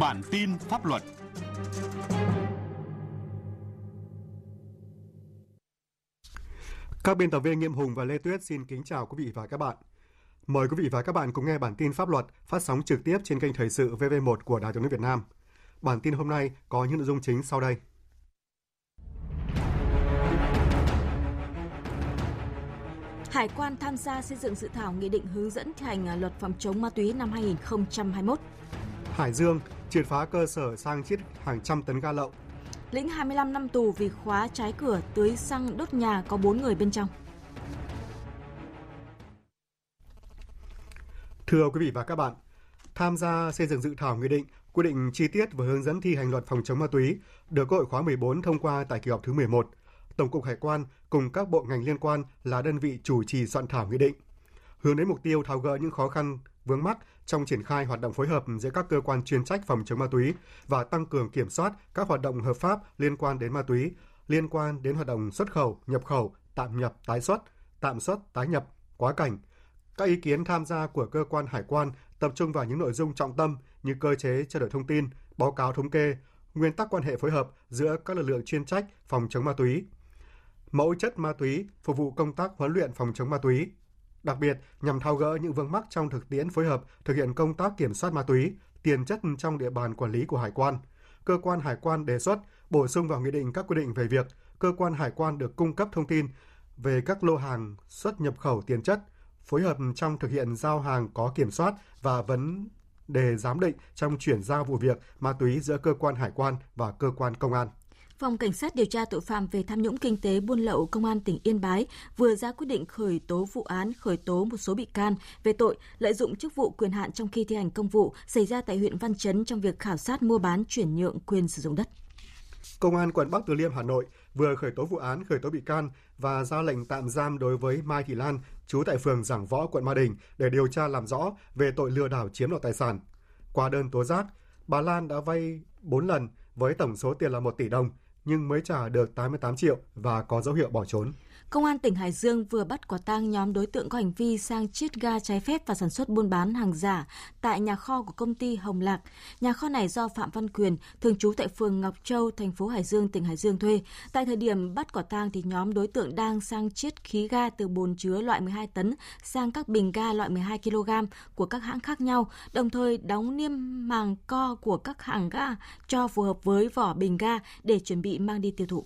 Bản tin pháp luật Các biên tập viên Nghiêm Hùng và Lê Tuyết xin kính chào quý vị và các bạn. Mời quý vị và các bạn cùng nghe bản tin pháp luật phát sóng trực tiếp trên kênh Thời sự VV1 của Đài tiếng nói Việt Nam. Bản tin hôm nay có những nội dung chính sau đây. Hải quan tham gia xây dựng dự thảo nghị định hướng dẫn thi hành luật phòng chống ma túy năm 2021. Hải Dương triệt phá cơ sở sang chiết hàng trăm tấn ga lậu. Lĩnh 25 năm tù vì khóa trái cửa tưới xăng đốt nhà có 4 người bên trong. Thưa quý vị và các bạn, tham gia xây dựng dự thảo nghị định quy định chi tiết và hướng dẫn thi hành luật phòng chống ma túy được Quốc hội khóa 14 thông qua tại kỳ họp thứ 11. Tổng cục Hải quan cùng các bộ ngành liên quan là đơn vị chủ trì soạn thảo nghị định, hướng đến mục tiêu tháo gỡ những khó khăn vướng mắc trong triển khai hoạt động phối hợp giữa các cơ quan chuyên trách phòng chống ma túy và tăng cường kiểm soát các hoạt động hợp pháp liên quan đến ma túy, liên quan đến hoạt động xuất khẩu, nhập khẩu, tạm nhập, tái xuất, tạm xuất, tái nhập, quá cảnh. Các ý kiến tham gia của cơ quan hải quan tập trung vào những nội dung trọng tâm như cơ chế trao đổi thông tin, báo cáo thống kê, nguyên tắc quan hệ phối hợp giữa các lực lượng chuyên trách phòng chống ma túy, mẫu chất ma túy phục vụ công tác huấn luyện phòng chống ma túy, đặc biệt nhằm thao gỡ những vướng mắc trong thực tiễn phối hợp thực hiện công tác kiểm soát ma túy, tiền chất trong địa bàn quản lý của hải quan. Cơ quan hải quan đề xuất bổ sung vào nghị định các quy định về việc cơ quan hải quan được cung cấp thông tin về các lô hàng xuất nhập khẩu tiền chất, phối hợp trong thực hiện giao hàng có kiểm soát và vấn đề giám định trong chuyển giao vụ việc ma túy giữa cơ quan hải quan và cơ quan công an. Phòng Cảnh sát điều tra tội phạm về tham nhũng kinh tế buôn lậu Công an tỉnh Yên Bái vừa ra quyết định khởi tố vụ án khởi tố một số bị can về tội lợi dụng chức vụ quyền hạn trong khi thi hành công vụ xảy ra tại huyện Văn Chấn trong việc khảo sát mua bán chuyển nhượng quyền sử dụng đất. Công an quận Bắc Từ Liêm Hà Nội vừa khởi tố vụ án khởi tố bị can và ra lệnh tạm giam đối với Mai Thị Lan, trú tại phường Giảng Võ, quận Ba Đình để điều tra làm rõ về tội lừa đảo chiếm đoạt tài sản. Qua đơn tố giác, bà Lan đã vay 4 lần với tổng số tiền là 1 tỷ đồng nhưng mới trả được 88 triệu và có dấu hiệu bỏ trốn. Công an tỉnh Hải Dương vừa bắt quả tang nhóm đối tượng có hành vi sang chiết ga trái phép và sản xuất buôn bán hàng giả tại nhà kho của công ty Hồng Lạc. Nhà kho này do Phạm Văn Quyền, thường trú tại phường Ngọc Châu, thành phố Hải Dương, tỉnh Hải Dương thuê. Tại thời điểm bắt quả tang thì nhóm đối tượng đang sang chiết khí ga từ bồn chứa loại 12 tấn sang các bình ga loại 12 kg của các hãng khác nhau, đồng thời đóng niêm màng co của các hàng ga cho phù hợp với vỏ bình ga để chuẩn bị mang đi tiêu thụ.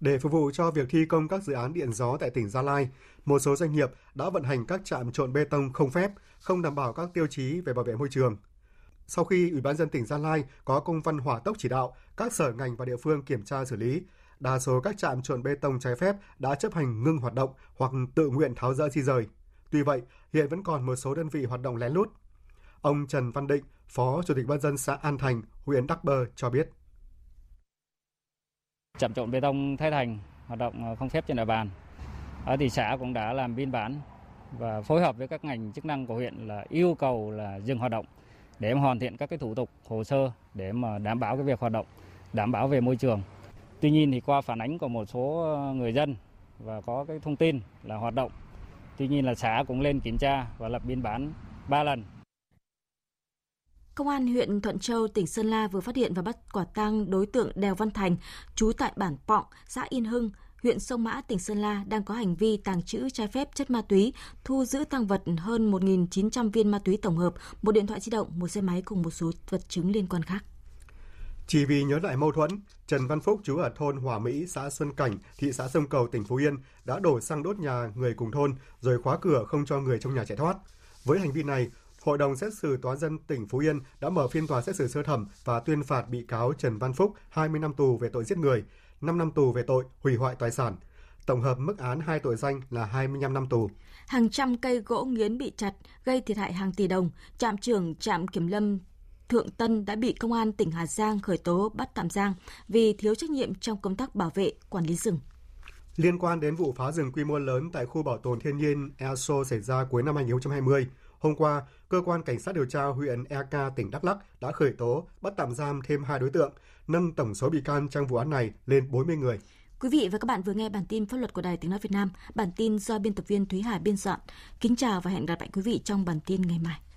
Để phục vụ cho việc thi công các dự án điện gió tại tỉnh Gia Lai, một số doanh nghiệp đã vận hành các trạm trộn bê tông không phép, không đảm bảo các tiêu chí về bảo vệ môi trường. Sau khi Ủy ban dân tỉnh Gia Lai có công văn hỏa tốc chỉ đạo các sở ngành và địa phương kiểm tra xử lý, đa số các trạm trộn bê tông trái phép đã chấp hành ngưng hoạt động hoặc tự nguyện tháo dỡ di rời. Tuy vậy, hiện vẫn còn một số đơn vị hoạt động lén lút. Ông Trần Văn Định, Phó Chủ tịch Ban dân xã An Thành, huyện Đắc Bơ cho biết. Chạm trộn bê tông Thái Thành hoạt động ờ, không phép trên địa bàn. Ở thị xã cũng đã làm biên bản và phối hợp với các ngành chức năng của huyện là yêu cầu là dừng hoạt động để mà hoàn thiện các cái thủ tục hồ sơ để mà đảm bảo cái việc hoạt động, đảm bảo về môi trường. Tuy nhiên thì qua phản ánh của một số ờ, người dân và có cái thông tin là hoạt động. Tuy nhiên là xã cũng lên kiểm tra và lập biên bản 3 lần Công an huyện Thuận Châu, tỉnh Sơn La vừa phát hiện và bắt quả tang đối tượng Đèo Văn Thành, trú tại bản Pọng, xã Yên Hưng, huyện Sông Mã, tỉnh Sơn La đang có hành vi tàng trữ trái phép chất ma túy, thu giữ tăng vật hơn 1.900 viên ma túy tổng hợp, một điện thoại di động, một xe máy cùng một số vật chứng liên quan khác. Chỉ vì nhớ lại mâu thuẫn, Trần Văn Phúc chú ở thôn Hòa Mỹ, xã Xuân Cảnh, thị xã Sông Cầu, tỉnh Phú Yên đã đổ xăng đốt nhà người cùng thôn rồi khóa cửa không cho người trong nhà chạy thoát. Với hành vi này, Hội đồng xét xử Tòa dân tỉnh Phú Yên đã mở phiên tòa xét xử sơ thẩm và tuyên phạt bị cáo Trần Văn Phúc 20 năm tù về tội giết người, 5 năm tù về tội hủy hoại tài sản. Tổng hợp mức án hai tội danh là 25 năm tù. Hàng trăm cây gỗ nghiến bị chặt, gây thiệt hại hàng tỷ đồng. Trạm trưởng trạm kiểm lâm Thượng Tân đã bị công an tỉnh Hà Giang khởi tố bắt tạm giam vì thiếu trách nhiệm trong công tác bảo vệ, quản lý rừng. Liên quan đến vụ phá rừng quy mô lớn tại khu bảo tồn thiên nhiên ESO xảy ra cuối năm 2020, Hôm qua, cơ quan cảnh sát điều tra huyện EK tỉnh Đắk Lắk đã khởi tố, bắt tạm giam thêm hai đối tượng, nâng tổng số bị can trong vụ án này lên 40 người. Quý vị và các bạn vừa nghe bản tin pháp luật của Đài Tiếng nói Việt Nam. Bản tin do biên tập viên Thúy Hà biên soạn. Kính chào và hẹn gặp lại quý vị trong bản tin ngày mai.